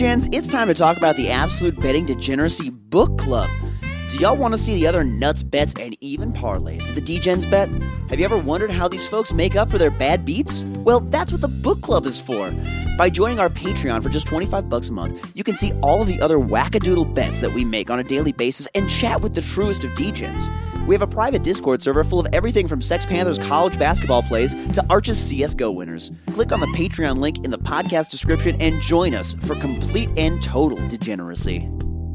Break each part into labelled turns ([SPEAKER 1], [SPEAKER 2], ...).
[SPEAKER 1] DGens, it's time to talk about the Absolute Betting Degeneracy Book Club. Do y'all want to see the other nuts bets and even parlays that the DGens bet? Have you ever wondered how these folks make up for their bad beats? Well, that's what the book club is for. By joining our Patreon for just 25 bucks a month, you can see all of the other wackadoodle bets that we make on a daily basis and chat with the truest of DGens. We have a private Discord server full of everything from Sex Panthers college basketball plays to Arch's CSGO winners. Click on the Patreon link in the podcast description and join us for complete and total degeneracy.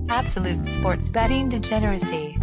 [SPEAKER 2] Absolute sports betting degeneracy.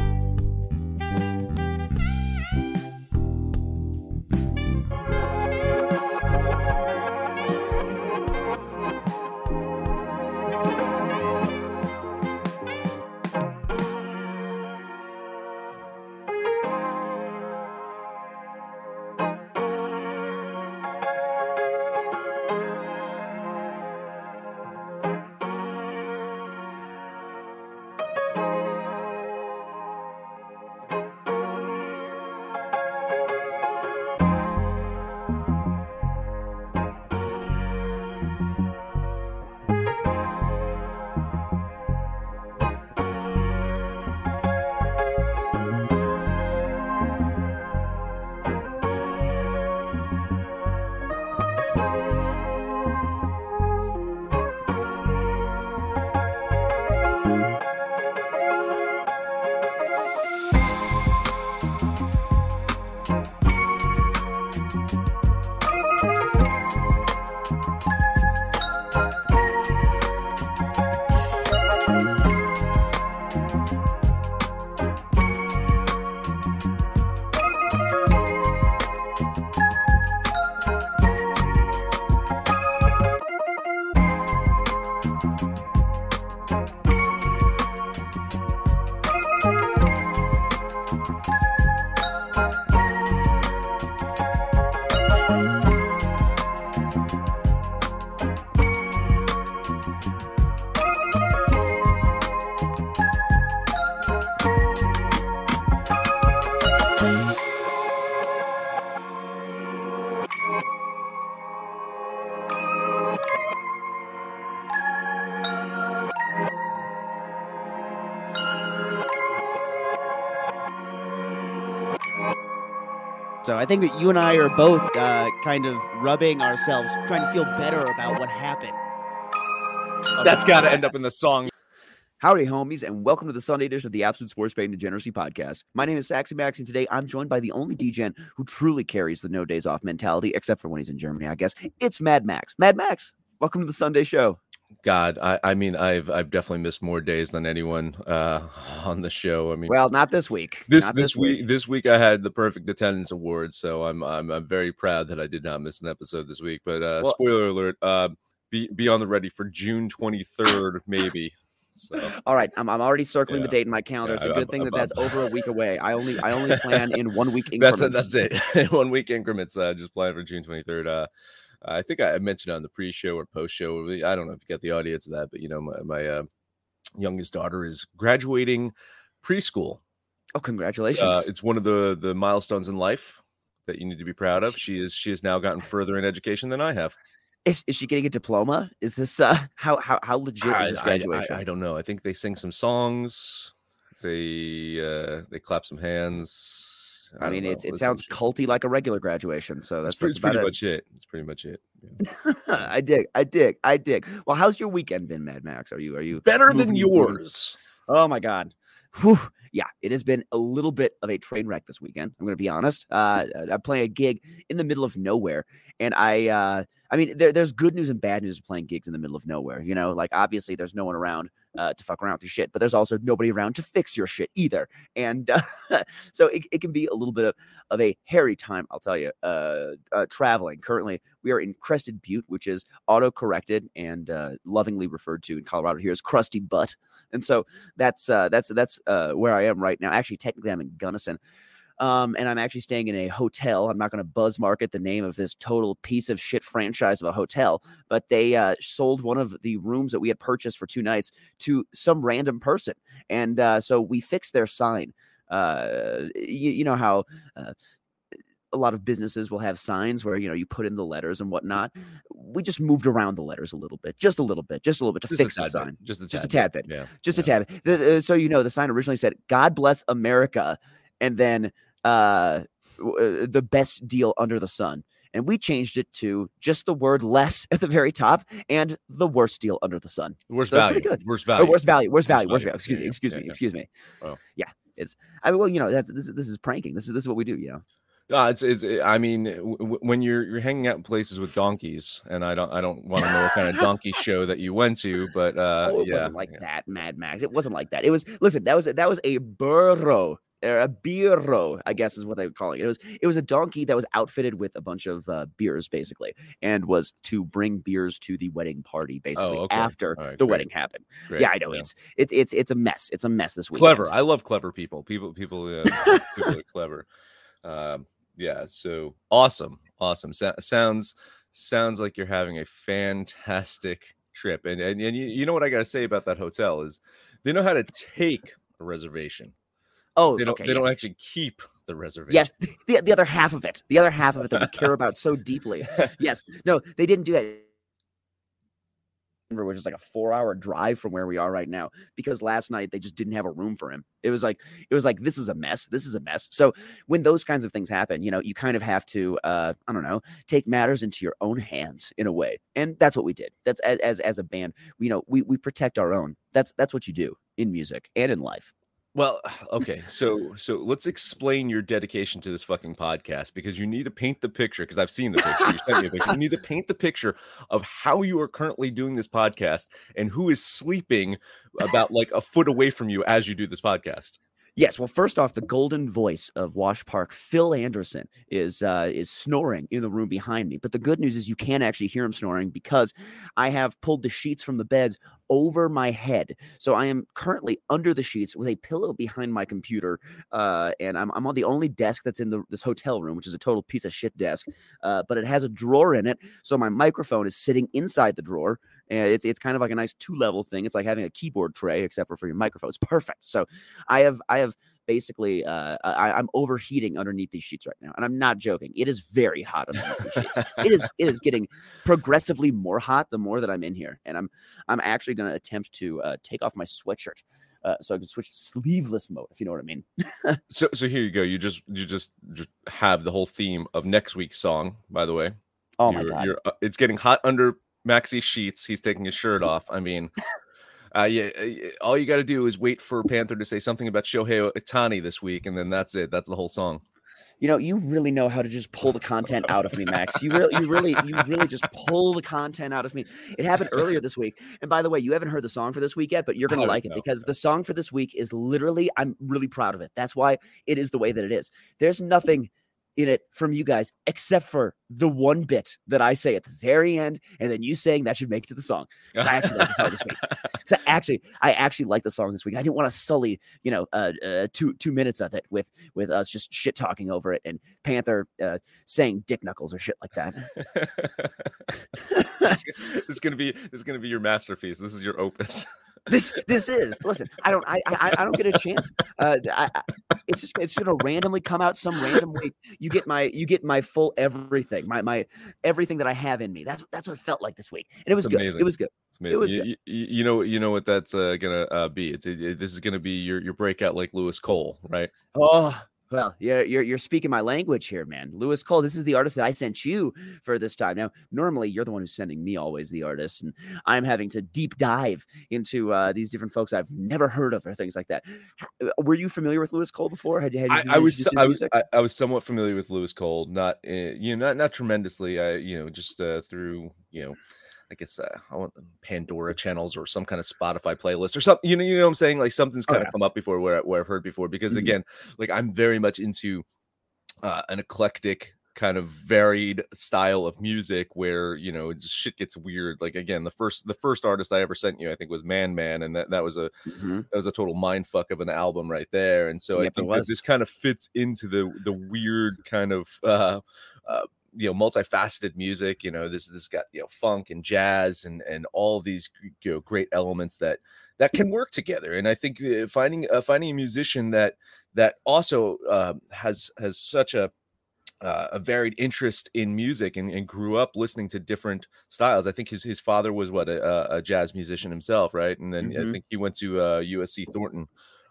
[SPEAKER 1] I think that you and I are both uh, kind of rubbing ourselves, trying to feel better about what happened.
[SPEAKER 3] That's got to end up in the song.
[SPEAKER 4] Howdy, homies, and welcome to the Sunday edition of the Absolute Sports Betting Degeneracy Podcast. My name is Saxy Max, and today I'm joined by the only DGen who truly carries the no days off mentality, except for when he's in Germany, I guess. It's Mad Max. Mad Max, welcome to the Sunday show.
[SPEAKER 3] God, I, I mean, I've I've definitely missed more days than anyone uh, on the show. I mean,
[SPEAKER 4] Well, not this week.
[SPEAKER 3] this
[SPEAKER 4] Not
[SPEAKER 3] this week this week I had the perfect attendance award, so I'm I'm I'm very proud that I did not miss an episode this week. But uh,
[SPEAKER 4] Well-
[SPEAKER 3] spoiler alert, uh, be be on the ready for June 23rd, maybe. So
[SPEAKER 1] All right, I'm, I'm already circling the date in my calendar.
[SPEAKER 3] Yeah,
[SPEAKER 1] it's a good
[SPEAKER 3] I'm-
[SPEAKER 1] thing that
[SPEAKER 3] I'm-
[SPEAKER 1] that's over a week away. I only I only plan in one week
[SPEAKER 3] that's
[SPEAKER 1] increments.
[SPEAKER 3] that's it. One week increments. Uh, just plan for June 23rd. Uh, I think I mentioned on the pre-show or post-show. I don't know if you got the audience of that, but you know, my, my uh, youngest daughter is graduating preschool.
[SPEAKER 1] Oh, congratulations!
[SPEAKER 3] Uh, it's one of the the milestones in life that you need to be proud of. She is she has now gotten further in education than I have.
[SPEAKER 1] is, is she getting a diploma? Is this uh how how how legit
[SPEAKER 3] I,
[SPEAKER 1] is this
[SPEAKER 3] I- I-
[SPEAKER 1] graduation?
[SPEAKER 3] I don't know. I think they sing some songs. They uh they clap some hands.
[SPEAKER 1] I,
[SPEAKER 3] don't
[SPEAKER 1] mean, it's, it sounds culty like a regular graduation. So that's,
[SPEAKER 3] That's, pretty, much it. It's pretty much it. Yeah.
[SPEAKER 1] I dig, I dig, I dig. Well, how's your weekend been, Mad Max? Are you are you
[SPEAKER 3] Better than yours.
[SPEAKER 1] Oh my god. Whew. Yeah, it has been a little bit of a train wreck this weekend. I'm going to be honest. Uh, I'm playing a gig in the middle of nowhere, and I, uh, I mean, there, there's good news and bad news of playing gigs in the middle of nowhere. You know, like obviously there's no one around uh, to fuck around with your shit, but there's also nobody around to fix your shit either. And uh, so it, it can be a little bit of, of a hairy time, I'll tell you. Uh, uh, traveling currently, we are in Crested Butte, which is auto corrected and uh, lovingly referred to in Colorado here as Crusty Butt. And so that's uh, that's that's uh, where I am right now. Actually, technically, I'm in Gunnison. Um, and I'm actually staying in a hotel. I'm not going to buzz market the name of this total piece of shit franchise of a hotel, but they uh, sold one of the rooms that we had purchased for two nights to some random person, and uh, so we fixed their sign. Uh, you, you know how uh, a lot of businesses will have signs where you know you put in the letters and whatnot. We just moved around the letters a little bit, just a little bit, just a little bit to
[SPEAKER 3] Just
[SPEAKER 1] fix the
[SPEAKER 3] tad bit,
[SPEAKER 1] sign.
[SPEAKER 3] Just a tad
[SPEAKER 1] Just a tad bit
[SPEAKER 3] Yeah.
[SPEAKER 1] just
[SPEAKER 3] Yeah.
[SPEAKER 1] a tad. The, uh, so you know, the sign originally said "God bless America," and then uh, uh, the best deal under the sun. And we changed it to just the word "less" at the very top and the worst deal under the sun.
[SPEAKER 3] Worst
[SPEAKER 1] So
[SPEAKER 3] value.
[SPEAKER 1] good.
[SPEAKER 3] Worst
[SPEAKER 1] Or
[SPEAKER 3] value.
[SPEAKER 1] worst value, worst value, worst
[SPEAKER 3] value.
[SPEAKER 1] value. Excuse
[SPEAKER 3] Yeah,
[SPEAKER 1] me,
[SPEAKER 3] yeah,
[SPEAKER 1] excuse
[SPEAKER 3] yeah,
[SPEAKER 1] me,
[SPEAKER 3] yeah.
[SPEAKER 1] excuse me.
[SPEAKER 3] Wow.
[SPEAKER 1] Yeah, it's. I mean, well, you know, that's this. This is pranking. This is this is what we do. You know.
[SPEAKER 3] No, it's it's. I mean, w- when you're you're hanging out in places with donkeys, and I don't I don't want to know what kind of donkey show that you went to, but uh,
[SPEAKER 1] oh, it
[SPEAKER 3] yeah,
[SPEAKER 1] wasn't like
[SPEAKER 3] yeah.
[SPEAKER 1] that, Mad Max. It wasn't like that. It was. Listen, that was that was a burro. Or a beero, I guess is what they were calling it. It was it was a donkey that was outfitted with a bunch of uh, beers, basically, and was to bring beers to the wedding party, basically
[SPEAKER 3] okay.
[SPEAKER 1] after
[SPEAKER 3] right,
[SPEAKER 1] the
[SPEAKER 3] great.
[SPEAKER 1] wedding happened.
[SPEAKER 3] Great,
[SPEAKER 1] Yeah, I know it's it's it's it's a mess. It's a mess this week.
[SPEAKER 3] clever. I love clever people. People people uh, people are clever. Um, yeah. So awesome, awesome. So, sounds sounds like you're having a fantastic trip. And and, and you, you know what I got to say about that hotel is they know how to take a reservation.
[SPEAKER 1] Oh,
[SPEAKER 3] They don't
[SPEAKER 1] okay,
[SPEAKER 3] they don't actually keep the reservation.
[SPEAKER 1] Yes, the, the other half of it, the other half of it that we care about so deeply. Yes, no, they didn't do that. Denver, Which is like a four-hour drive from where we are right now, because last night they just didn't have a room for him. It was like it was like this is a mess. This is a mess. So when those kinds of things happen, you know, you kind of have to, uh, I don't know, take matters into your own hands in a way, and that's what we did. That's as as, as a band, you know, we we protect our own. That's that's what you do in music and in life.
[SPEAKER 3] Well, okay, so so let's explain your dedication to this fucking podcast because you need to paint the picture. Because I've seen the picture. You sent me a picture. You need to paint the picture of how you are currently doing this podcast and who is sleeping about like a foot away from you as you do this podcast.
[SPEAKER 1] Yes. Well, first off, the golden voice of Wash Park, Phil Anderson, is uh, is snoring in the room behind me. But the good news is you can't actually hear him snoring because I have pulled the sheets from the beds over my head. So I am currently under the sheets with a pillow behind my computer, uh, and I'm, I'm on the only desk that's in the, this hotel room, which is a total piece of shit desk. Uh, but it has a drawer in it, so my microphone is sitting inside the drawer. And it's it's kind of like a nice two level thing. It's like having a keyboard tray, except for for your microphone. It's perfect. So I have I have basically uh, I, I'm overheating underneath these sheets right now, and I'm not joking. It is very hot underneath these sheets. It is it is getting progressively more hot the more that I'm in here, and I'm I'm actually going to attempt to uh, take off my sweatshirt. Uh, so I can switch to sleeveless mode, if you know what I mean.
[SPEAKER 3] So so here you go. You just you just just have the whole theme of next week's song. By the way,
[SPEAKER 1] Oh my
[SPEAKER 3] You're-
[SPEAKER 1] god!
[SPEAKER 3] you're, uh, it's getting hot under Maxy's sheets. He's taking his shirt off. I mean, uh, yeah, uh, all you got to do is wait for Panther to say something about Shohei Ohtani this week, and then that's it. That's the whole song.
[SPEAKER 1] You know, you really know how to just pull the content out of me, Max. You really, you really, you really just pull the content out of me. It happened earlier this week. And by the way, you haven't heard the song for this week yet, but you're gonna like it
[SPEAKER 3] no,
[SPEAKER 1] because the song for this week is literally, I'm really proud of it. That's why it is the way that it is. There's nothing in it from you guys, except for the one bit that I say at the very end, and then you saying that should make it to the song. I actually like the song this week. I actually, I actually like the song this week. I didn't want to sully, you know, uh, uh, two two minutes of it with with us just shit talking over it and Panther uh, saying dick knuckles or shit like that.
[SPEAKER 3] this is gonna be this is gonna be your masterpiece. This is your opus.
[SPEAKER 1] this this is listen. I don't I I, I don't get a chance. Uh, I, I, it's just it's gonna randomly come out some random. You get my you get my full everything, my my everything that I have in me. That's that's what it felt like this week, and it was good. It was good.
[SPEAKER 3] It's amazing.
[SPEAKER 1] was
[SPEAKER 3] you, you, you know you know what that's uh, gonna uh, be. It's it, it- this is gonna be your your breakout like Louis Cole, right?
[SPEAKER 1] Oh, well, you're, you're you're speaking my language here, man. Louis Cole, this is the artist that I sent you for this time. Now, normally you're the one who's sending me always the artists, and I'm having to deep dive into uh, these different folks I've never heard of or things like that. Uh, Were you familiar with Louis Cole before? Had, had you
[SPEAKER 3] I, I was I was? I, I was somewhat familiar with Louis Cole, not uh, you know not not tremendously. I you know just uh, through you know. I guess uh, I want the Pandora channels or some kind of Spotify playlist or something. You know, you know what I'm saying? Like something's
[SPEAKER 1] Oh,
[SPEAKER 3] kind of come up before where, I- where I've heard before. Because
[SPEAKER 1] Mhm.
[SPEAKER 3] again, like I'm very much into uh, an eclectic kind of varied style of music where you know shit gets weird. Like again, the first the first artist I ever sent you, I think, was Man Man, and that that was a
[SPEAKER 1] Mhm.
[SPEAKER 3] that was a total mind fuck of an album right there. And so
[SPEAKER 1] Yep,
[SPEAKER 3] I think this kind of fits into the the weird kind of uh, uh you know multifaceted music. You know, this this got you know funk and jazz and and all these you know great elements that that can work together. And I think uh, finding uh, finding a musician that that also uh, has has such a uh, a varied interest in music and, and grew up listening to different styles. I think his his father was what a, a- jazz musician himself, right? And then I
[SPEAKER 1] Mhm.
[SPEAKER 3] think he went to uh, USC Thornton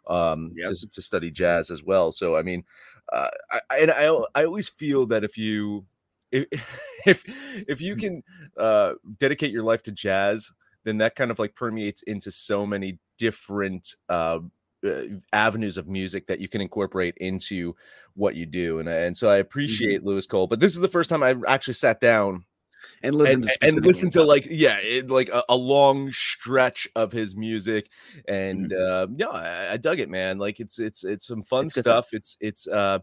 [SPEAKER 3] um,
[SPEAKER 1] Yep.
[SPEAKER 3] to, to study jazz as well. So I mean, uh, I, I and I I always feel that if you if if, if you can uh, dedicate your life to jazz, then that kind of like permeates into so many different uh, uh, avenues of music that you can incorporate into what you do. And and so I appreciate Louis Cole, but this is the first time I actually sat down
[SPEAKER 1] and listen
[SPEAKER 3] and,
[SPEAKER 1] to
[SPEAKER 3] and listen to like yeah it, like a, a long stretch of his music and uh yeah I, I dug it man like it's it's it's some fun
[SPEAKER 1] It's stuff.
[SPEAKER 3] stuff it's it's uh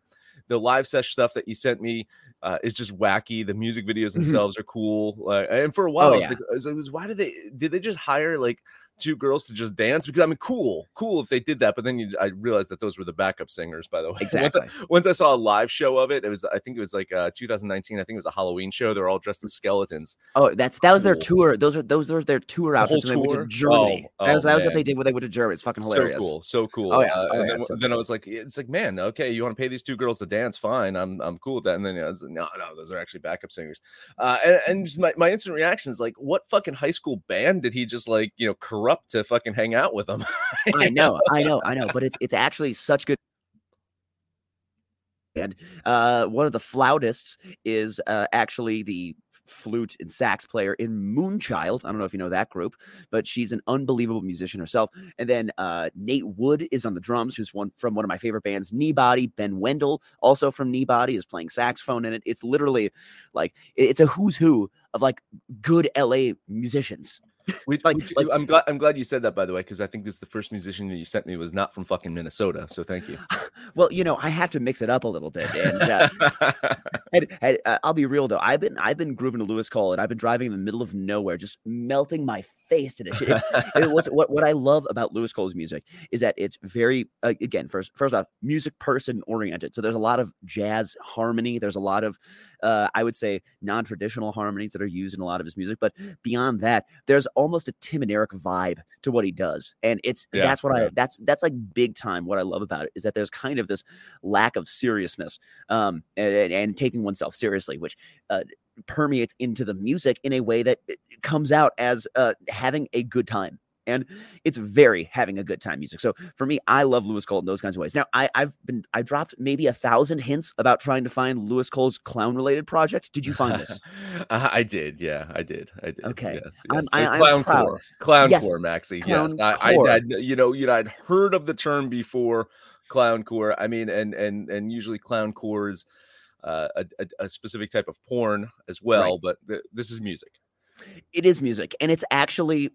[SPEAKER 3] the live sesh stuff that you sent me uh, is just wacky. The music videos themselves are cool. Like, and for a while,
[SPEAKER 1] Oh, yeah.
[SPEAKER 3] was- I was, why did they did they just hire like two girls to just dance? Because I mean, cool, cool if they did that. But then you, I realized that those were the backup singers, by the way. Once I-
[SPEAKER 1] Exactly.
[SPEAKER 3] once I saw a live show of it, it was I think it was like uh 2019. I think it was a Halloween show. They're all dressed as skeletons.
[SPEAKER 1] Oh, that's that was their tour. Those are those are their tour
[SPEAKER 3] The whole
[SPEAKER 1] outfits. when They went to? Germany.
[SPEAKER 3] Oh,
[SPEAKER 1] that was,
[SPEAKER 3] oh,
[SPEAKER 1] that was what they did when they went to Germany. It's fucking hilarious.
[SPEAKER 3] So cool, so cool.
[SPEAKER 1] Oh, yeah.
[SPEAKER 3] Uh,
[SPEAKER 1] Oh,
[SPEAKER 3] and
[SPEAKER 1] yeah,
[SPEAKER 3] then,
[SPEAKER 1] so
[SPEAKER 3] then I was like, it's like, man, okay, you want to pay these two girls to dance? Fine, I'm I'm cool with that. And then I was like, no, no, those are actually backup singers. Uh, and, and just my, my instant reaction is like, what fucking high school band did he just like, you know, corrupt to fucking hang out with them?
[SPEAKER 1] I know, I know, I know, but it's it's actually such good. And uh, one of the flautists is uh, actually the flute and sax player in Moonchild. I don't know if you know that group, but she's an unbelievable musician herself. And then uh, Nate Wood is on the drums, who's one from one of my favorite bands, Kneebody. Ben Wendel, also from Kneebody, is playing saxophone in it. It's literally like it's a who's who of like good LA musicians.
[SPEAKER 3] Which,
[SPEAKER 1] Like-
[SPEAKER 3] which-
[SPEAKER 1] like-
[SPEAKER 3] I'm glad I'm glad you said that by the way, because I think this is the first musician that you sent me was not from fucking Minnesota. So thank you.
[SPEAKER 1] Well, you know, I have to mix it up a little bit, and uh, And, and, uh, I'll be real though. I've been I've been grooving to Louis Cole, and I've been driving in the middle of nowhere, just melting my face to this shit. It was, what what I love about Louis Cole's music is that it's very uh, again first first off music person oriented. So there's a lot of jazz harmony. There's a lot of uh, I would say non traditional harmonies that are used in a lot of his music. But beyond that, there's almost a Tim and Eric vibe to what he does, and it's
[SPEAKER 3] Yeah,
[SPEAKER 1] that's what
[SPEAKER 3] yeah.
[SPEAKER 1] I that's that's like big time. What I love about it is that there's kind of this lack of seriousness um, and, and- and taking oneself seriously, which uh, permeates into the music in a way that comes out as uh, having a good time. And it's very having a good time music. So for me, I love Louis Cole in those kinds of ways. Now, I, I've been I dropped maybe a thousand hints about trying to find Louis Cole's clown related project. Did you find this?
[SPEAKER 3] Uh, I did, yeah, I did, I did.
[SPEAKER 1] Okay.
[SPEAKER 3] yes,
[SPEAKER 1] I'm-
[SPEAKER 3] yes.
[SPEAKER 1] I- I'm
[SPEAKER 3] clown
[SPEAKER 1] proud.
[SPEAKER 3] core, clown
[SPEAKER 1] Yes,
[SPEAKER 3] core, Maxy. yes,
[SPEAKER 1] clown
[SPEAKER 3] I,
[SPEAKER 1] core.
[SPEAKER 3] I, had, you know, you know, I'd heard of the term before, clown core. I mean, and and and usually clown core is uh, a, a, a specific type of porn as well, but th- this is music.
[SPEAKER 1] it is music and it's actually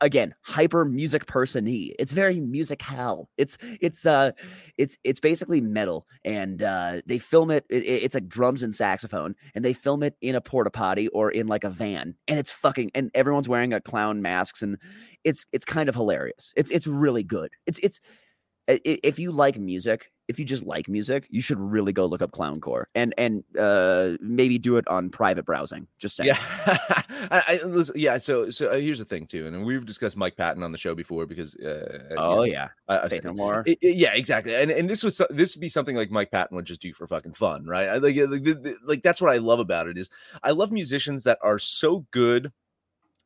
[SPEAKER 1] again hyper music person it's very music hell. It's it's uh it's it's basically metal and uh they film it, it it's like drums and saxophone and they film it in a porta potty or in like a van and it's fucking and everyone's wearing a clown masks and it's it's kind of hilarious. It's it's really good. It's it's if you like music if you just like music, you should really go look up clowncore and and uh, maybe do it on private browsing. Just saying.
[SPEAKER 3] Yeah, I, I, listen, yeah. So so uh, here's the thing too, and we've discussed Mike Patton on the show before because. Uh,
[SPEAKER 1] oh you know, yeah,
[SPEAKER 3] I, Faith No More. It, it, yeah, exactly. And and this was this would be something like Mike Patton would just do for fucking fun, right? I, like like, like that's what I love about it is I love musicians that are so good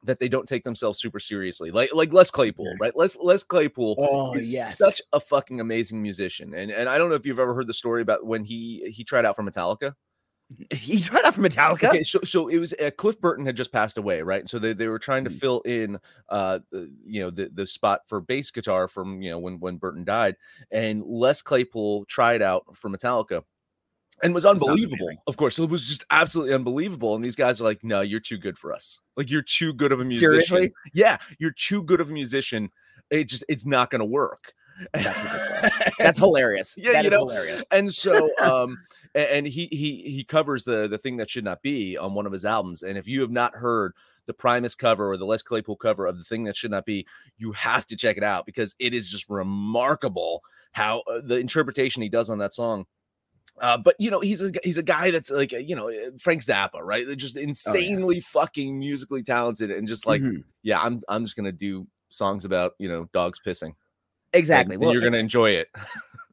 [SPEAKER 3] that they don't take themselves super seriously. Like like Les Claypool, right? Les Les Claypool
[SPEAKER 1] oh,
[SPEAKER 3] is
[SPEAKER 1] yes.
[SPEAKER 3] such a fucking amazing musician. And and I don't know if you've ever heard the story about when he he tried out for Metallica.
[SPEAKER 1] He tried out for Metallica.
[SPEAKER 3] Okay, so so it was uh, Cliff Burton had just passed away, right? So they, they were trying to mm. fill in uh you know the the spot for bass guitar from you know when when Burton died, and Les Claypool tried out for Metallica and was unbelievable. Of course, it was just absolutely unbelievable. And these guys are like, "No, you're too good for us. Like you're too good of a musician.
[SPEAKER 1] Seriously?
[SPEAKER 3] Yeah, you're too good of a musician. It just it's not going to work."
[SPEAKER 1] That's, That's hilarious. Yeah, that you know, hilarious.
[SPEAKER 3] And so, um, and he he he covers the the thing that should not be on one of his albums. And if you have not heard the Primus cover or the Les Claypool cover of the thing that should not be, you have to check it out because it is just remarkable how uh, the interpretation he does on that song uh, but you know, he's a he's a guy that's like you know eh, Frank Zappa, right? Just insanely oh, yeah. fucking musically talented, and just like mm-hmm. yeah, I'm I'm just gonna do songs about you know dogs pissing.
[SPEAKER 1] Exactly.
[SPEAKER 3] And, well, and you're gonna enjoy it.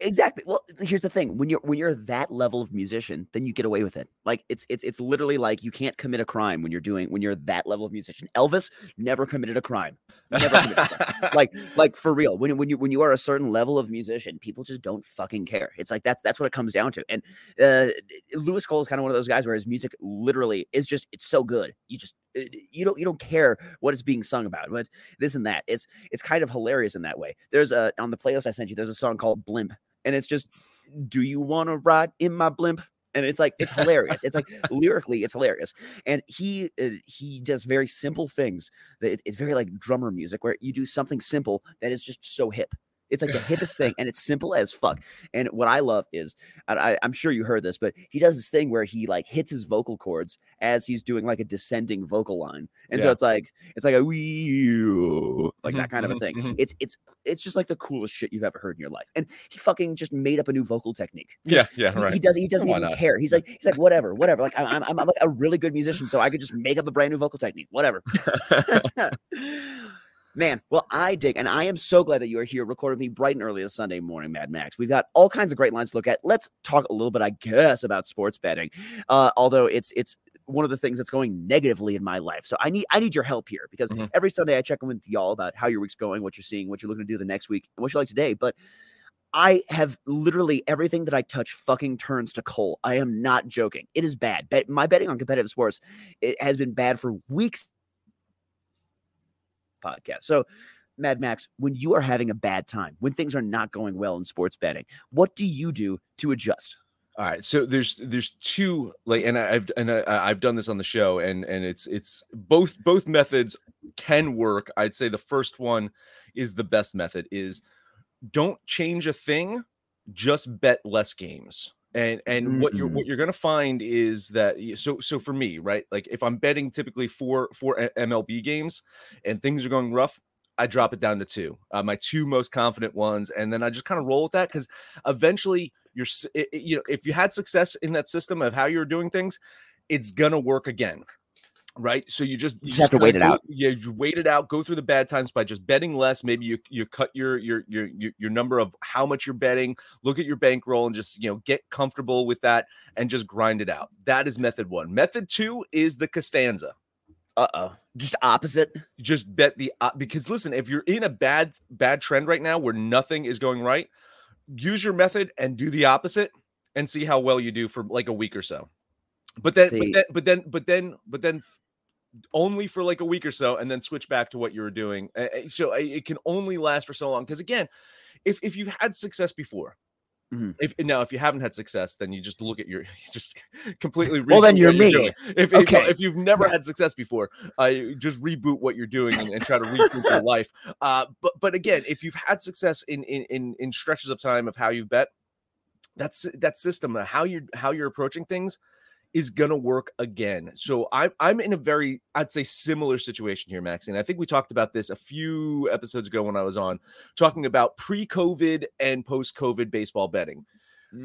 [SPEAKER 1] Exactly. Well, here's the thing: when you're when you're that level of musician, then you get away with it. Like it's it's it's literally like you can't commit a crime when you're doing when you're that level of musician. Elvis never committed a crime. Never committed a crime. Like like for real. When when you when you are a certain level of musician, people just don't fucking care. It's like that's that's what it comes down to. And uh, Louis Cole is kind of one of those guys where his music literally is just it's so good. You just uh, you don't you don't care what it's being sung about, but this and that. It's it's kind of hilarious in that way. There's a on the playlist I sent you. There's a song called Blimp and it's just, do you want to ride in my blimp? and it's like it's hilarious. it's like lyrically, it's hilarious. And he uh, he does very simple things. That it, it's very like drummer music, where you do something simple that is just so hip. It's like the hippest thing, and it's simple as fuck. And what I love is, I, am sure you heard this, but he does this thing where he like hits his vocal cords as he's doing like a descending vocal line, and yeah. so it's like it's like a wee like mm-hmm, that kind of a mm-hmm, thing. Mm-hmm. It's it's it's just like the coolest shit you've ever heard in your life. And he fucking just made up a new vocal technique.
[SPEAKER 3] Yeah, yeah,
[SPEAKER 1] he,
[SPEAKER 3] right.
[SPEAKER 1] He doesn't he doesn't Why even not? care. He's like he's like whatever, whatever. Like I'm I'm, I'm like a really good musician, so I could just make up a brand new vocal technique, whatever. Man, well, I dig, and I am so glad that you are here recording me bright and early this Sunday morning, Mad Max. We've got all kinds of great lines to look at. Let's talk a little bit, I guess, about sports betting. Uh, although it's it's one of the things that's going negatively in my life. So I need I need your help here because mm-hmm. every Sunday I check in with y'all about how your week's going, what you're seeing, what you're looking to do the next week, and what you like today. But I have literally everything that I touch fucking turns to coal. I am not joking. It is bad. Bet my betting on competitive sports it has been bad for weeks podcast. So, Mad Max, when you are having a bad time, when things are not going well in sports betting, what do you do to adjust?
[SPEAKER 3] All right, so there's there's two like, and I've and I, have done this on the show, and and it's it's both both methods can work. I'd say the first one is the best method. Is don't change a thing, just bet less games and and mm-hmm. what you're what you're going to find is that so so for me right like if i'm betting typically four four mlb games and things are going rough i drop it down to two uh, my two most confident ones and then i just kind of roll with that because eventually you're it, you know if you had success in that system of how you're doing things it's gonna work again right? So you just
[SPEAKER 1] you, just have to wait it out.
[SPEAKER 3] Yeah, you wait it out. Go through the bad times by just betting less. Maybe you you cut your your your your number of how much you're betting. Look at your bankroll and just you know get comfortable with that and just grind it out. That is method one. Method two is the Costanza.
[SPEAKER 1] Uh oh, just opposite.
[SPEAKER 3] Just bet the because listen, if you're in a bad bad trend right now where nothing is going right, use your method and do the opposite and see how well you do for like a week or so. But then, but then, but then, but then, but then, only for like a week or so and then switch back to what you were doing. So it can only last for so long. Because again, if, if you've had success before,
[SPEAKER 1] Mhm.
[SPEAKER 3] If now, if you haven't had success, then you just look at your you just completely.
[SPEAKER 1] Well, then you're me.
[SPEAKER 3] doing. If, if-
[SPEAKER 1] Okay.
[SPEAKER 3] if, you've never had success before, uh, just reboot what you're doing and, and try to reboot your life. Uh, but but again, if you've had success in in in, in stretches of time of how you've bet, that's that system uh, how you're how you're approaching things is gonna work again. So I'm I'm in a very I'd say similar situation here, Maxine. I think we talked about this a few episodes ago when I was on talking about pre-COVID and post-COVID baseball betting.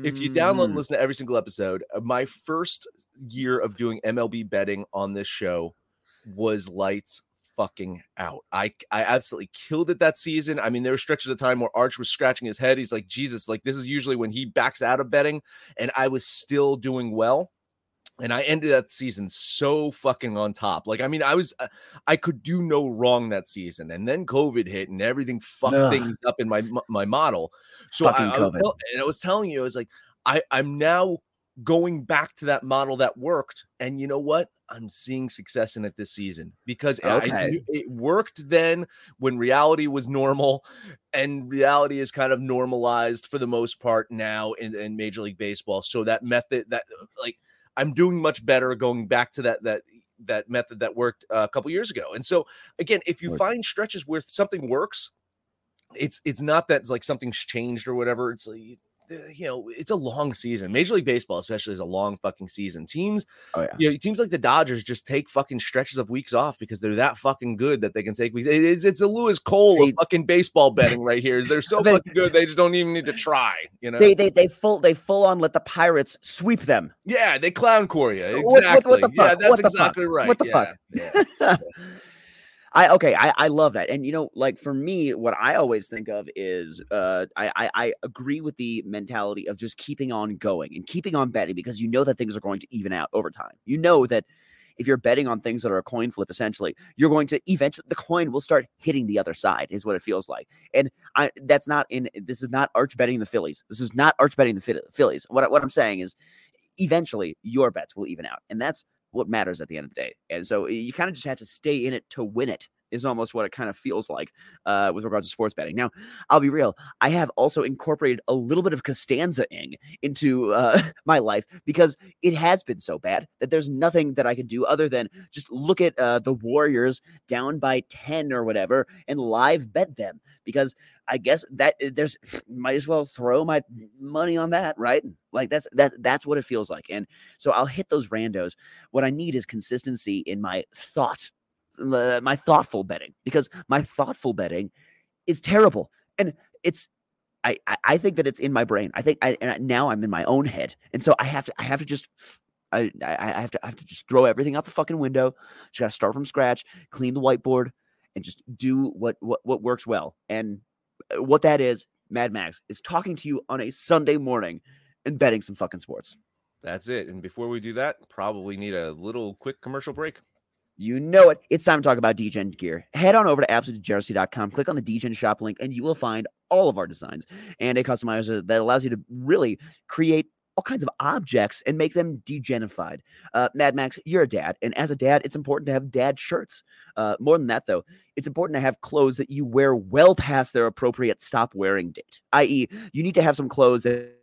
[SPEAKER 3] If you download and
[SPEAKER 1] Mm.
[SPEAKER 3] listen to every single episode, uh, my first year of doing MLB betting on this show was lights fucking out. I I absolutely killed it that season. I mean, there were stretches of time where Arch was scratching his head. He's like, Jesus, like this is usually when he backs out of betting, and I was still doing well. And I ended that season so fucking on top. Like, I mean, I was, uh, I could do no wrong that season. And then COVID hit and everything fucked
[SPEAKER 1] Ugh.
[SPEAKER 3] things up in my my model. So I, I was tell- and I was telling you, I was like, I I'm now going back to that model that worked, and you know what? I'm seeing success in it this season because I- I it worked then when reality was normal, and reality is kind of normalized for the most part now in, in Major League Baseball. So that method, that like, I'm doing much better going back to that that that method that worked uh, a couple years ago. And so again, if you find stretches where something works, it's it's not that it's like something's changed or whatever. It's like you know, it's a long season. Major League Baseball, especially, is a long fucking season. Teams,
[SPEAKER 1] Oh, yeah.
[SPEAKER 3] you know, teams like the Dodgers just take fucking stretches of weeks off because they're that fucking good that they can take weeks. It's it's a Louis Cole
[SPEAKER 1] They-
[SPEAKER 3] of fucking baseball betting right here. They're so
[SPEAKER 1] They-
[SPEAKER 3] fucking good they just don't even need to try. You know,
[SPEAKER 1] They they they full they full on let the pirates sweep them.
[SPEAKER 3] yeah, they clown core you.
[SPEAKER 1] What-
[SPEAKER 3] Exactly.
[SPEAKER 1] what- what the
[SPEAKER 3] Yeah, that's
[SPEAKER 1] What the fuck?
[SPEAKER 3] exactly right.
[SPEAKER 1] What the
[SPEAKER 3] Yeah,
[SPEAKER 1] fuck?
[SPEAKER 3] yeah.
[SPEAKER 1] I okay, I, I love that. And you know, like for me, what I always think of is uh I, I I agree with the mentality of just keeping on going and keeping on betting because you know that things are going to even out over time. You know that if you're betting on things that are a coin flip, essentially, you're going to eventually the coin will start hitting the other side, is what it feels like. And I that's not in this is not arch betting the Phillies. This is not arch betting the Phil- Phillies. What what I'm saying is eventually your bets will even out. And that's what matters at the end of the day. And so eh, you kind of just have to stay in it to win it. Is almost what it kind of feels like uh, with regards to sports betting. Now, I'll be real. I have also incorporated a little bit of Costanza-ing into uh, my life because it has been so bad that there's nothing that I can do other than just look at uh, the Warriors down by 10 or whatever and live bet them because I guess that uh, there's might as well throw my money on that, right? Like that's that that's what it feels like. And so I'll hit those randos. What I need is consistency in my thought, uh, my thoughtful betting, because my thoughtful betting is terrible. And it's I, I think that it's in my brain. I think I and now I'm in my own head, and so I have to I have to just I I I have to I have to just throw everything out the fucking window. Just gotta start from scratch, clean the whiteboard, and just do what what what works well. And uh, what that is, Mad Max is talking to you on a Sunday morning and betting some fucking sports.
[SPEAKER 3] That's it. And before we do that, probably need a little quick commercial break.
[SPEAKER 1] You know it. It's time to talk about DGen gear. Head on over to absolutedegeneracy.com, click on the DGen shop link, and you will find all of our designs and a customizer that allows you to really create all kinds of objects and make them degenified. Uh, Mad Max, you're a dad, and as a dad, it's important to have dad shirts. Uh, more than that, though, it's important to have clothes that you wear well past their appropriate stop wearing date, i.e., you need to have some clothes that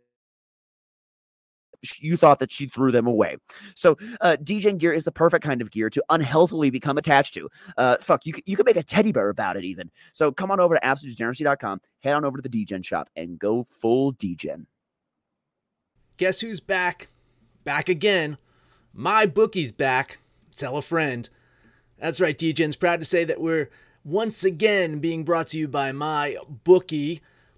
[SPEAKER 1] you thought that she threw them away. So, uh, DGen gear is the perfect kind of gear to unhealthily become attached to. Uh, fuck, you, you can make a teddy bear about it even. So, come on over to absolutedegeneracy.com, head on over to the DGen shop, and go full DGen.
[SPEAKER 5] Guess who's back? Back again. My bookie's back. Tell a friend. That's right, DGen's proud to say that we're once again being brought to you by my bookie.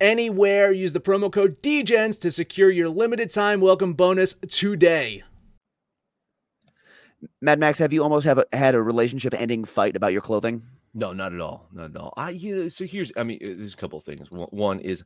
[SPEAKER 5] anywhere. Use the promo code DGENS to secure your limited time welcome bonus today.
[SPEAKER 1] Mad Max, have you almost have a, had a relationship ending fight about your clothing?
[SPEAKER 3] No, not at all. Not at all. I you so here's I mean, there's a couple of things. One is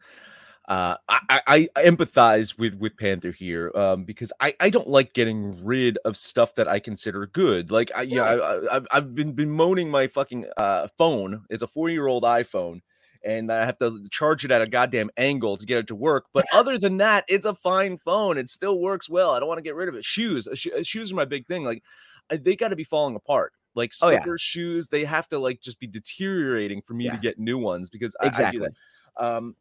[SPEAKER 3] uh, I, I, empathize with with Panther here um, because I, I don't like getting rid of stuff that I consider good. Like I yeah, I, I, have been been moaning my fucking uh, phone. It's a four year old iPhone, and I have to charge it at a goddamn angle to get it to work. But other than that, it's a fine phone. It still works well. I don't want to get rid of it. Shoes, uh, uh, shoes are my big thing. Like they got to be falling apart. Like slippers, oh, yeah. shoes, they have to like just be deteriorating for me yeah. to get new ones because exactly. I, I do that. Um,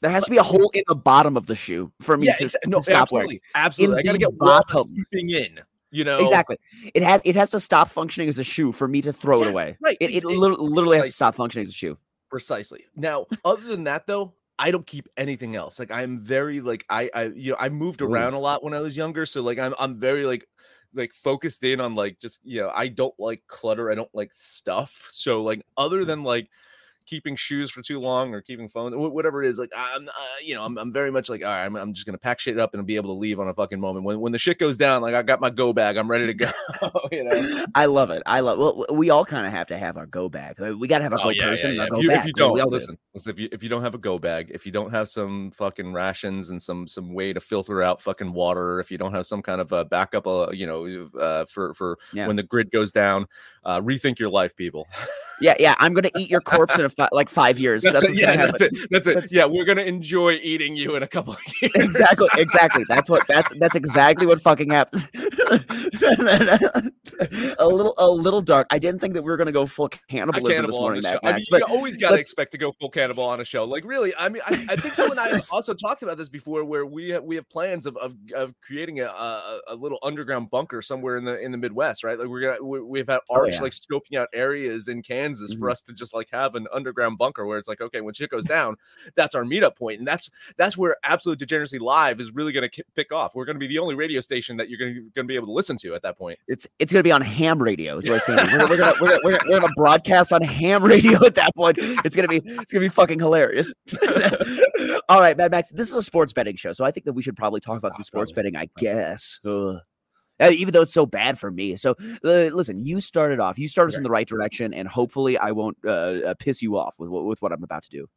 [SPEAKER 1] there has to be a hole in the bottom of the shoe for me yeah, to,
[SPEAKER 3] no,
[SPEAKER 1] to stop
[SPEAKER 3] absolutely,
[SPEAKER 1] wearing.
[SPEAKER 3] Absolutely, in I gotta get bottom seeping in. You know
[SPEAKER 1] exactly. It has it has to stop functioning as a shoe for me to throw yeah, it away. Right. It, it, it literally has to stop functioning as a shoe.
[SPEAKER 3] Precisely. Now, other than that, though, I don't keep anything else. Like I'm very like I I you know I moved around a lot when I was younger, so like I'm I'm very like like focused in on like just you know I don't like clutter. I don't like stuff. So like other mm. than like keeping shoes for too long or keeping phones, whatever it is. Like I'm, uh, you know, I'm, I'm very much like, all right, I'm, I'm just gonna pack shit up and be able to leave on a fucking moment. When when the shit goes down, like I got my go bag, I'm ready to go. you know,
[SPEAKER 1] I love it. I love. Well, we all kind of have to have our go bag. We got to have a oh, go yeah, person. Yeah, yeah. Go
[SPEAKER 3] if, you,
[SPEAKER 1] if
[SPEAKER 3] you don't, listen, do. listen. If you if you don't have a go bag, if you don't have some fucking rations and some some way to filter out fucking water, if you don't have some kind of a backup, uh, you know, uh, for for when the grid goes down, uh, rethink your life, people.
[SPEAKER 1] Yeah, yeah. I'm gonna eat your corpse in a fi- like five years.
[SPEAKER 3] That's, that's it, yeah, that's it. That's it. That's, yeah, we're gonna enjoy eating you in a couple of years.
[SPEAKER 1] Exactly, exactly. That's what that's that's exactly what fucking happens. a little a little dark. I didn't think that we were gonna go full cannibalism cannibal this morning. Matt,
[SPEAKER 3] I mean, you always gotta expect to go full cannibal on a show. Like really, I mean, I, I think you and I also talked about this before, where we have, we have plans of of, of creating a, a, a little underground bunker somewhere in the in the Midwest, right? Like we're gonna we, we've had oh, Arch oh, yeah. like scoping out areas in Kansas mm-hmm. for us to just like have an underground bunker where it's like, okay, when shit goes down, that's our meetup point, and that's that's where Absolute Degeneracy Live is really going to pick off. We're going to be the only radio station that you're going to be able to listen to at that point.
[SPEAKER 1] It's it's going to be on ham radio. So it's gonna be. We're, we're gonna we're, we're, we're gonna broadcast on ham radio at that point. It's gonna be it's gonna be fucking hilarious. All right, Mad Max. This is a sports betting show, so I think that we should probably talk about some sports betting. I guess. Ugh even though it's so bad for me. So uh, listen, you started off, you started us in the right direction, and hopefully I won't uh, uh, piss you off with with what I'm about to do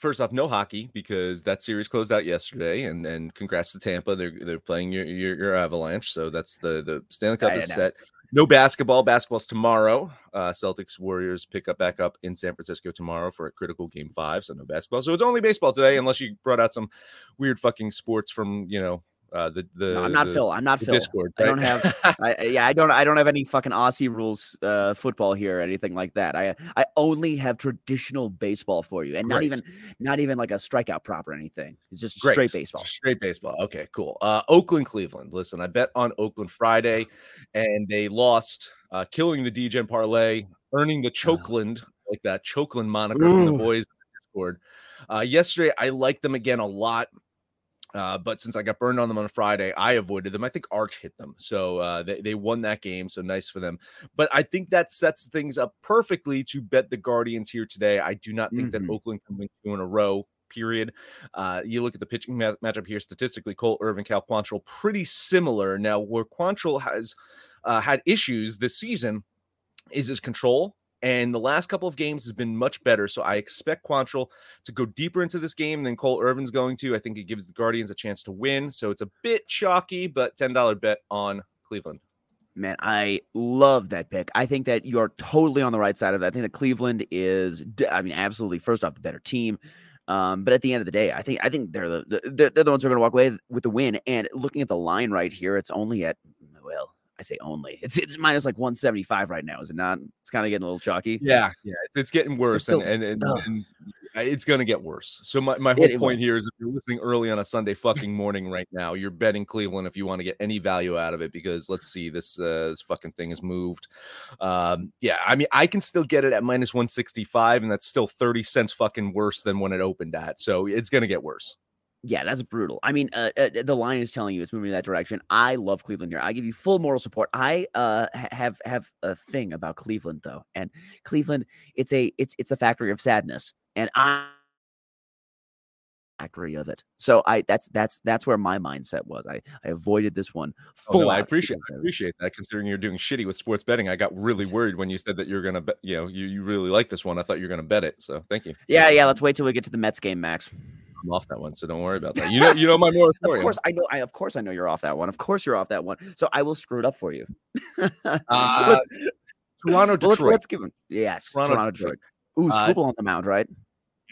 [SPEAKER 3] first off, no hockey because that series closed out yesterday, and and congrats to Tampa. They're they're playing your your, your Avalanche, so that's the the Stanley Cup is set. No basketball. Basketball's tomorrow. Uh, Celtics Warriors pick up back up in San Francisco tomorrow for a critical game five. So no basketball. So it's only baseball today, unless you brought out some weird fucking sports from you know uh, the the
[SPEAKER 1] no, I'm not
[SPEAKER 3] the,
[SPEAKER 1] Phil. I'm not Phil.
[SPEAKER 3] Discord.
[SPEAKER 1] Right? I don't have. I, yeah, I don't. I don't have any fucking Aussie rules uh, football here or anything like that. I I only have traditional baseball for you, and Great. not even not even like a strikeout prop or anything. It's just Great. straight baseball.
[SPEAKER 3] Straight baseball. Okay, cool. Uh, Oakland, Cleveland. Listen, I bet on Oakland Friday, and they lost, uh, killing the DGen parlay, earning the Chokeland like that Chokeland moniker Ooh. from the boys Discord. Uh, yesterday, I liked them again a lot. Uh, but since I got burned on them on Friday, I avoided them. I think Arch hit them. So uh, they, they won that game. So nice for them. But I think that sets things up perfectly to bet the Guardians here today. I do not think mm-hmm. that Oakland can win two in a row. Period. Uh, you look at the pitching ma- matchup here statistically, Cole Irvin, Cal Quantrill, pretty similar. Now, where Quantrill has uh, had issues this season is his control and the last couple of games has been much better. So I expect Quantrill to go deeper into this game than Cole Irvin's going to. I think it gives the Guardians a chance to win. So it's a bit chalky, but $10 bet on Cleveland.
[SPEAKER 1] Man, I love that pick. I think that you are totally on the right side of that. I think that Cleveland is, I mean, absolutely, first off, the better team. Um, but at the end of the day, I think I think they're the they're, the ones who are going to walk away with the win. And looking at the line right here, it's only at I say only. It's it's minus like 175 right now, is it not? It's kind of getting a little chalky.
[SPEAKER 3] Yeah, yeah, it's, it's getting worse, still, and, and, and, and, it's gonna get worse. So my, my whole it, point it here is if you're listening early on a Sunday fucking morning right now, you're betting Cleveland if you want to get any value out of it because let's see, this uh, this fucking thing has moved. Um, yeah, I mean I can still get it at minus 165, and that's still 30 cents fucking worse than when it opened at. So it's gonna get worse.
[SPEAKER 1] Yeah, that's brutal. I mean, uh, uh, the line is telling you it's moving in that direction. I love Cleveland here. I give you full moral support. I uh, have have a thing about Cleveland though, and Cleveland, it's a it's it's a factory of sadness, and I factory of it. So I that's that's that's where my mindset was. I I avoided this one. full.
[SPEAKER 3] no, I appreciate I appreciate that. Considering you're doing shitty with sports betting, I got really worried when you said that you're gonna bet. You know, you, you really like this one. I thought you were gonna bet it. So thank you.
[SPEAKER 1] Yeah, yeah. Let's wait till we get to the Mets game, Max.
[SPEAKER 3] I'm off that one, so don't worry about that. You know, you know my moral.
[SPEAKER 1] Of course, I know. I of course I know you're off that one. Of course you're off that one. So I will screw it up for you.
[SPEAKER 3] Uh, Toronto,
[SPEAKER 1] well, let's,
[SPEAKER 3] Detroit.
[SPEAKER 1] let's give him. Yes,
[SPEAKER 3] Toronto,
[SPEAKER 1] Toronto,
[SPEAKER 3] Detroit.
[SPEAKER 1] Detroit. Ooh,
[SPEAKER 3] Uh,
[SPEAKER 1] on the mound, right?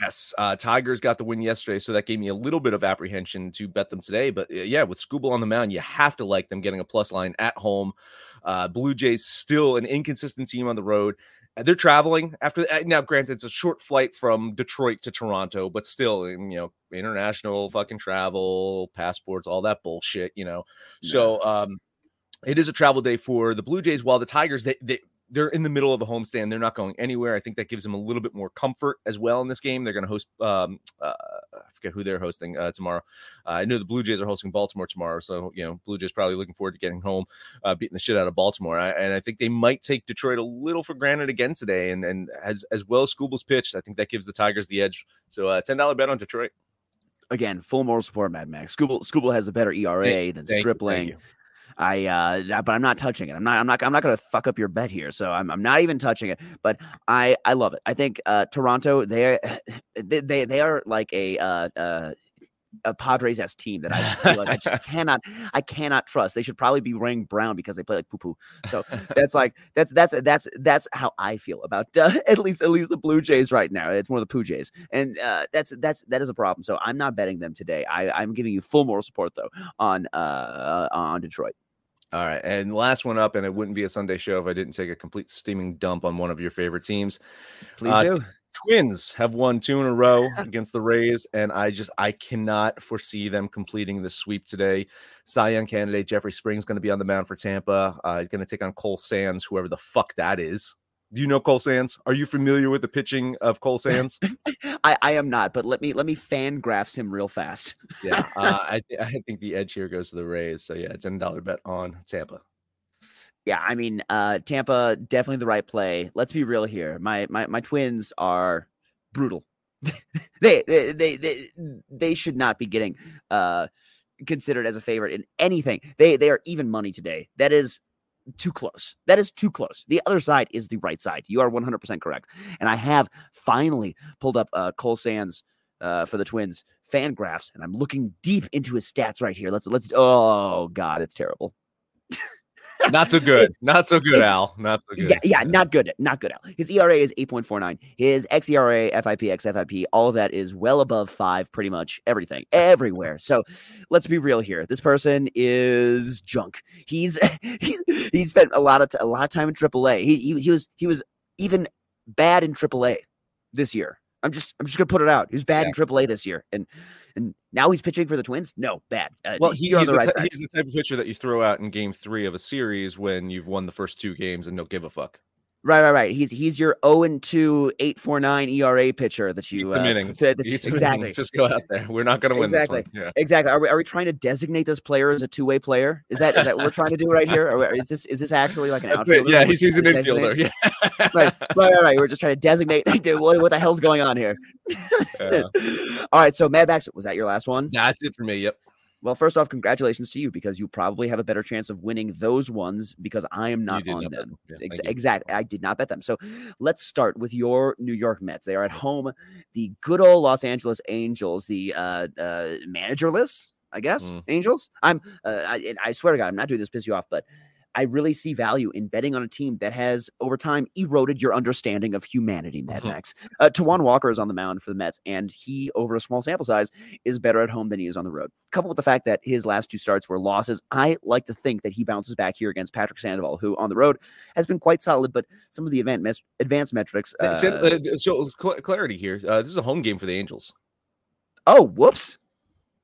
[SPEAKER 3] Yes, uh, Tigers got the win yesterday, so that gave me a little bit of apprehension to bet them today. But uh, yeah, with Skubal on the mound, you have to like them getting a plus line at home. Uh, Blue Jays still an inconsistent team on the road. Uh, They're traveling after uh, now. Granted, it's a short flight from Detroit to Toronto, but still, um, you know, international fucking travel, passports, all that bullshit. You know, so um, it is a travel day for the Blue Jays. While the Tigers, they, they they're in the middle of the homestand. They're not going anywhere. I think that gives them a little bit more comfort as well in this game. They're going to host. Um, uh, I forget who they're hosting uh, tomorrow. Uh, I know the Blue Jays are hosting Baltimore tomorrow, so you know Blue Jays probably looking forward to getting home, uh, beating the shit out of Baltimore. I, and I think they might take Detroit a little for granted again today. And and as as well as Skubal's pitched, I think that gives the Tigers the edge. So uh, ten dollar bet on Detroit.
[SPEAKER 1] Again, full moral support, Mad Max. Skubal, Skubal has a better ERA than
[SPEAKER 3] Thank you, thank
[SPEAKER 1] Stripling.
[SPEAKER 3] you.
[SPEAKER 1] I uh but I'm not touching it. I'm not I'm not I'm not gonna fuck up your bet here. So I'm I'm not even touching it. But I I love it. I think uh Toronto they they they, they are like a uh uh a Padres s team that I feel like I just cannot I cannot trust. They should probably be wearing brown because they play like poo poo. So that's like that's that's that's that's how I feel about uh, at least at least the Blue Jays right now. It's more the Poo Jays, and uh, that's that's that is a problem. So I'm not betting them today. I I'm giving you full moral support though on uh on Detroit.
[SPEAKER 3] All right, and last one up, and it wouldn't be a Sunday show if I didn't take a complete steaming dump on one of your favorite teams.
[SPEAKER 1] Please
[SPEAKER 3] Uh,
[SPEAKER 1] do.
[SPEAKER 3] Twins have won two in a row against the Rays, and I just I cannot foresee them completing the sweep today. Cy Young candidate Jeffrey Springs going to be on the mound for Tampa. Uh, he's going to take on Cole Sands, whoever the fuck that is. Do you know Cole Sands? Are you familiar with the pitching of Cole Sands?
[SPEAKER 1] I, I am not, but let me let me FanGraphs him real fast.
[SPEAKER 3] yeah, uh, I I think the edge here goes to the Rays. So yeah, ten dollar bet on Tampa.
[SPEAKER 1] Yeah, I mean, uh, Tampa definitely the right play. Let's be real here. My my my twins are brutal. they, they they they they should not be getting uh considered as a favorite in anything. They they are even money today. That is too close. That is too close. The other side is the right side. You are 100% correct. And I have finally pulled up uh Cole Sands uh for the Twins FanGraphs and I'm looking deep into his stats right here. Let's let's oh god, it's terrible.
[SPEAKER 3] Not so good. Not so good, Al. Not so good.
[SPEAKER 1] Yeah, yeah, not good. Not good. Al. His ERA is 8.49. His xERA, FIP, XFIP, all of that is well above five, pretty much everything, everywhere. So let's be real here. This person is junk. He's he's, he's spent a lot of t- a lot of time in AAA. He, he he was he was even bad in AAA this year. I'm just I'm just gonna put it out. He was bad in AAA this year, and and now he's pitching for the Twins. No, bad. Uh,
[SPEAKER 3] Well, he, he's,
[SPEAKER 1] the
[SPEAKER 3] the
[SPEAKER 1] right side.
[SPEAKER 3] he's the type of pitcher that you throw out in game three of a series when you've won the first two games and don't give a fuck.
[SPEAKER 1] Right, right, right. He's he's your 0 and 2, 849 ERA pitcher that you uh, that- that-
[SPEAKER 3] Eat some
[SPEAKER 1] exactly.
[SPEAKER 3] Just go out there. We're not going to win
[SPEAKER 1] Exactly.
[SPEAKER 3] this one. Yeah.
[SPEAKER 1] Exactly. Are we, are we trying to designate this player as a two way player? Is that is that what we're trying to do right here? We, is this is this actually like an
[SPEAKER 3] That's it.
[SPEAKER 1] outfielder?
[SPEAKER 3] Yeah,
[SPEAKER 1] that
[SPEAKER 3] he's, he's an infielder. Yeah.
[SPEAKER 1] right, right, right, right. We're just trying to designate. Dude, what, what the hell's going on here?
[SPEAKER 3] Yeah.
[SPEAKER 1] All right. So Mad Max, was that your last one?
[SPEAKER 3] That's it for me. Yep.
[SPEAKER 1] Well, first off, congratulations to you because you probably have a better chance of winning those ones because I am not on
[SPEAKER 3] not
[SPEAKER 1] them.
[SPEAKER 3] Yeah,
[SPEAKER 1] Ex- exactly. I did not bet them. So let's start with your New York Mets. They are at home. The good old Los Angeles Angels, the uh, uh, managerless, I guess,
[SPEAKER 3] Mm.
[SPEAKER 1] Angels. I'm, uh, I, I swear to God, I'm not doing this to piss you off, but I really see value in betting on a team that has over time eroded your understanding of humanity, Mad
[SPEAKER 3] Mhm.
[SPEAKER 1] Max. Uh, Taijuan Walker is on the mound for the Mets, and he, over a small sample size, is better at home than he is on the road. Coupled with the fact that his last two starts were losses, I like to think that he bounces back here against Patrick Sandoval, who on the road has been quite solid, but some of the event mes- advanced metrics.
[SPEAKER 3] Uh, so-
[SPEAKER 1] uh,
[SPEAKER 3] so cl- clarity here. Uh, this is a home game for the Angels.
[SPEAKER 1] oh, whoops.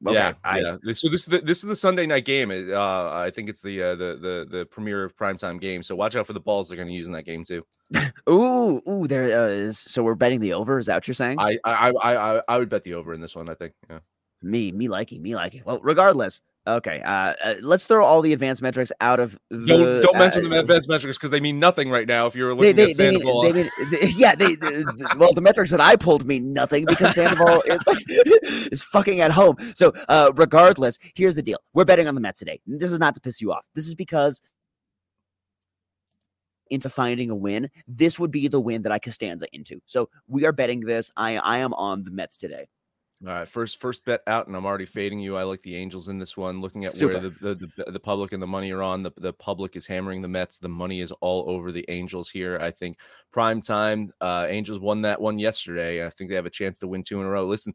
[SPEAKER 1] Okay,
[SPEAKER 3] yeah,
[SPEAKER 1] I-
[SPEAKER 3] yeah. So this is the this is the Sunday night game. Uh, I think it's the uh, the the the premier primetime game. So watch out for the balls they're going to use in that game too.
[SPEAKER 1] Ooh, ooh, there uh, is. So we're betting the over. Is that what you're saying?
[SPEAKER 3] I I I I, I would bet the over in this one. I think. Yeah.
[SPEAKER 1] Me, me liking, me liking. Well, regardless. Okay, uh, uh, let's throw all the advanced metrics out of the.
[SPEAKER 3] don't don't mention
[SPEAKER 1] uh,
[SPEAKER 3] the advanced metrics because they mean nothing right now. If you're looking
[SPEAKER 1] they,
[SPEAKER 3] at
[SPEAKER 1] they mean,
[SPEAKER 3] Sandoval,
[SPEAKER 1] they mean, they- yeah, they, they- well, the metrics that I pulled mean nothing because Sandoval is like, is fucking at home. So, uh, regardless, here's the deal: we're betting on the Mets today. This is not to piss you off. This is because into finding a win, this would be the win that I Costanza into. So we are betting this. I I am on the Mets today.
[SPEAKER 3] All right, first first bet out, and I'm already fading you. I like the Angels in this one. Looking at
[SPEAKER 1] Super.
[SPEAKER 3] where the, the, the the public and the money are on, the the public is hammering the Mets. The money is all over the Angels here. I think prime time. Uh, Angels won that one yesterday. I think they have a chance to win two in a row. Listen,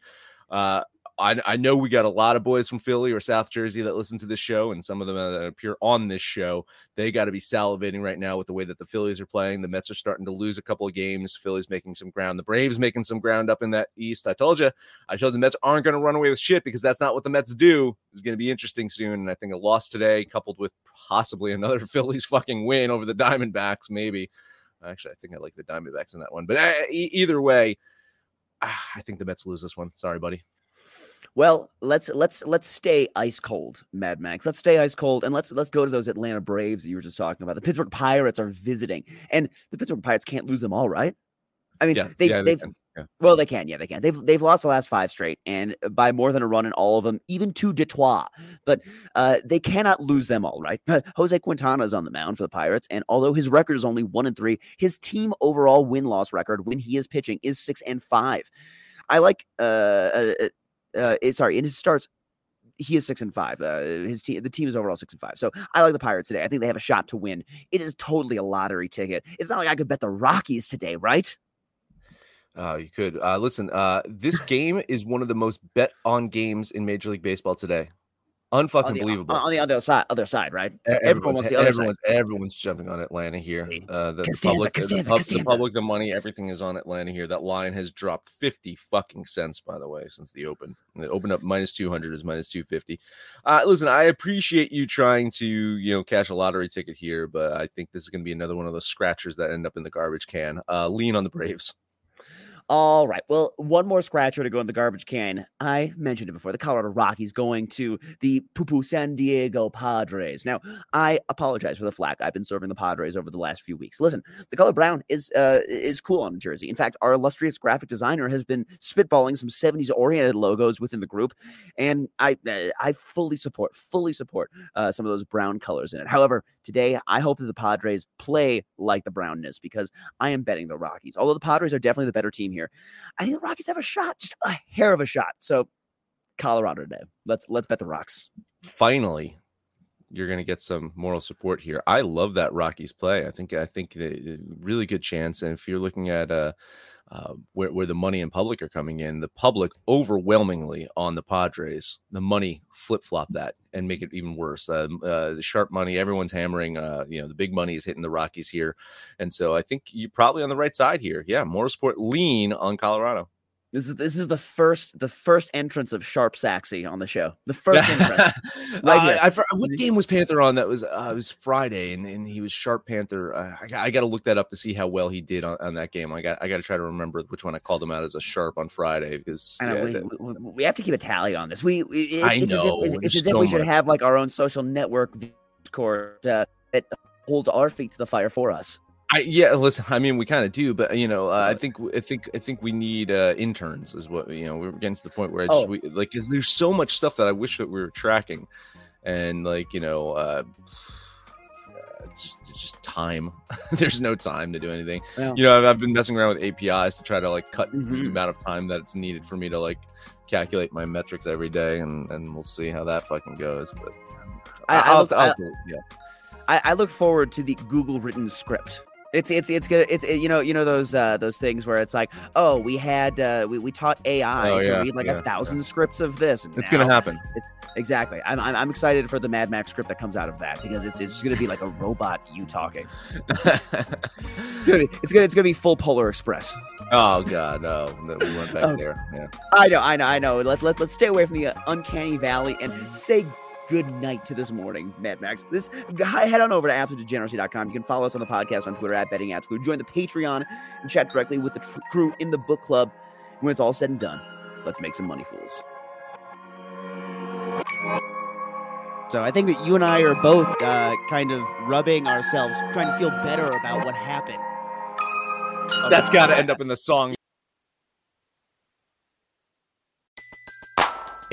[SPEAKER 3] uh, I I know we got a lot of boys from Philly or South Jersey that listen to this show, and some of them that appear on this show. They got to be salivating right now with the way that the Phillies are playing. The Mets are starting to lose a couple of games. Phillies making some ground. The Braves making some ground up in that East. I told you. I told the Mets aren't going to run away with shit because that's not what the Mets do. It's going to be interesting soon. And I think a loss today, coupled with possibly another Phillies fucking win over the Diamondbacks, maybe. Actually, I think I like the Diamondbacks in that one. But uh, e- either way, I think the Mets lose this one. Sorry, buddy.
[SPEAKER 1] Well, let's let's let's stay ice cold, Mad Max. Let's stay ice cold, and let's let's go to those Atlanta Braves that you were just talking about. The Pittsburgh Pirates are visiting, and the Pittsburgh Pirates can't lose them all, right? I mean,
[SPEAKER 3] Yeah,
[SPEAKER 1] they've,
[SPEAKER 3] yeah, they
[SPEAKER 1] they've
[SPEAKER 3] can, yeah.
[SPEAKER 1] well, they can, yeah, they can. They've they've lost the last five straight, and by more than a run in all of them, even to Detroit. But uh, they cannot lose them all, right? Jose Quintana is on the mound for the Pirates, and although his record is only one and three, his team overall win loss record when he is pitching is six and five. I like uh, uh, eh, sorry, in his starts, he is six and five. Uh, his team, the team is overall six and five. So I like the Pirates today. I think they have a shot to win. It is totally a lottery ticket. It's not like I could bet the Rockies today, right?
[SPEAKER 3] Uh, you could uh, listen. Uh, this game is one of the most bet on games in Major League Baseball today. Unfucking
[SPEAKER 1] the,
[SPEAKER 3] believable.
[SPEAKER 1] on the other side, other side, right? Everyone
[SPEAKER 3] Everyone's,
[SPEAKER 1] wants the other
[SPEAKER 3] everyone's, everyone's jumping on Atlanta here. Uh, the, the
[SPEAKER 1] Costanza,
[SPEAKER 3] public, the- the,
[SPEAKER 1] Costanza,
[SPEAKER 3] pub- the public, the money, everything is on Atlanta here. That line has dropped fifty fucking cents, by the way, since the open. It opened up minus two hundred is minus two fifty. Uh, listen, I appreciate you trying to you know cash a lottery ticket here, but I think this is going to be another one of those scratchers that end up in the garbage can. Uh, lean on the Braves.
[SPEAKER 1] All right. Well, one more scratcher to go in the garbage can. I mentioned it before. The Colorado Rockies going to the poo San Diego Padres. Now, I apologize for the flack. I've been serving the Padres over the last few weeks. Listen, the color brown is uh, is cool on a jersey. In fact, our illustrious graphic designer has been spitballing some 70s oriented logos within the group, and I uh, I fully support fully support uh, some of those brown colors in it. However, today I hope that the Padres play like the brownness because I am betting the Rockies. Although the Padres are definitely the better team here, I think the Rockies have a shot, just a hair of a shot. So Colorado today. Let's let's bet the Rocks.
[SPEAKER 3] finally you're going to get some moral support here. I love that Rockies play. I think I think the really good chance. And if you're looking at uh, uh, where where the money and public are coming in, the public overwhelmingly on the Padres. The money flip flop that and make it even worse. Uh, uh, the sharp money, everyone's hammering. Uh, you know, the big money is hitting the Rockies here, and so I think you're probably on the right side here. Yeah, moral support lean on Colorado.
[SPEAKER 1] This is this is the first the first entrance of Sharp Saxy on the show. The first entrance. Right
[SPEAKER 3] Uh,
[SPEAKER 1] here.
[SPEAKER 3] I, what game was Panther on? That was uh, it was Friday, and, and he was Sharp Panther. Uh, I, got- I got to look that up to see how well he did on, on that game. I got I got to try to remember which one I called him out as a Sharp on Friday because
[SPEAKER 1] I know
[SPEAKER 3] yeah,
[SPEAKER 1] we,
[SPEAKER 3] that-
[SPEAKER 1] we, we- have to keep a tally on this. We, it-
[SPEAKER 3] I
[SPEAKER 1] it's
[SPEAKER 3] know,
[SPEAKER 1] as if, it's, it's as if
[SPEAKER 3] so
[SPEAKER 1] we should
[SPEAKER 3] much.
[SPEAKER 1] have like our own social network Discord uh, that holds our feet to the fire for us.
[SPEAKER 3] I yeah, listen. I mean, we kind of do, but you know, uh, I think I think I think we need uh, interns. Is what you know. We're getting to the point where I just
[SPEAKER 1] Oh.
[SPEAKER 3] we, like, because there's so much stuff that I wish that we were tracking, and like you know, uh, it's just it's just time. there's no time to do anything.
[SPEAKER 1] Well-
[SPEAKER 3] you know, I've, I've been messing around with APIs to try to like cut the
[SPEAKER 1] Mhm.
[SPEAKER 3] amount of time that's needed for me to like calculate my metrics every day, and and we'll see how that fucking goes. But
[SPEAKER 1] I- I
[SPEAKER 3] I'll,
[SPEAKER 1] look-
[SPEAKER 3] I'll,
[SPEAKER 1] I-
[SPEAKER 3] yeah.
[SPEAKER 1] I, I look forward to the Google written script. It's it's it's good. It's you know you know those uh, those things where it's like oh we had uh, we, we taught AI
[SPEAKER 3] Oh,
[SPEAKER 1] to
[SPEAKER 3] yeah,
[SPEAKER 1] read like
[SPEAKER 3] yeah,
[SPEAKER 1] a thousand scripts of this.
[SPEAKER 3] It's gonna happen.
[SPEAKER 1] Exactly. I'm, I'm I'm excited for the Mad Max script that comes out of that because it's it's gonna be like a robot you talking. It's gonna be it's gonna it's gonna be full Polar Express.
[SPEAKER 3] oh god, no, no, we went back
[SPEAKER 1] Oh.
[SPEAKER 3] there. Yeah.
[SPEAKER 1] I know, I know, I know. Let's let's let's stay away from the uh, uncanny valley and say good night to this morning, Mad Max. This head on over to absolutedegeneracy.com. You can follow us on the podcast on Twitter at Betting Absolute. Join the Patreon and chat directly with the tr- crew in the book club. When it's all said and done, let's make some money, fools.
[SPEAKER 6] So I think that you and I are both uh, kind of rubbing ourselves, trying to feel better about what happened.
[SPEAKER 3] That's got to end up in the song.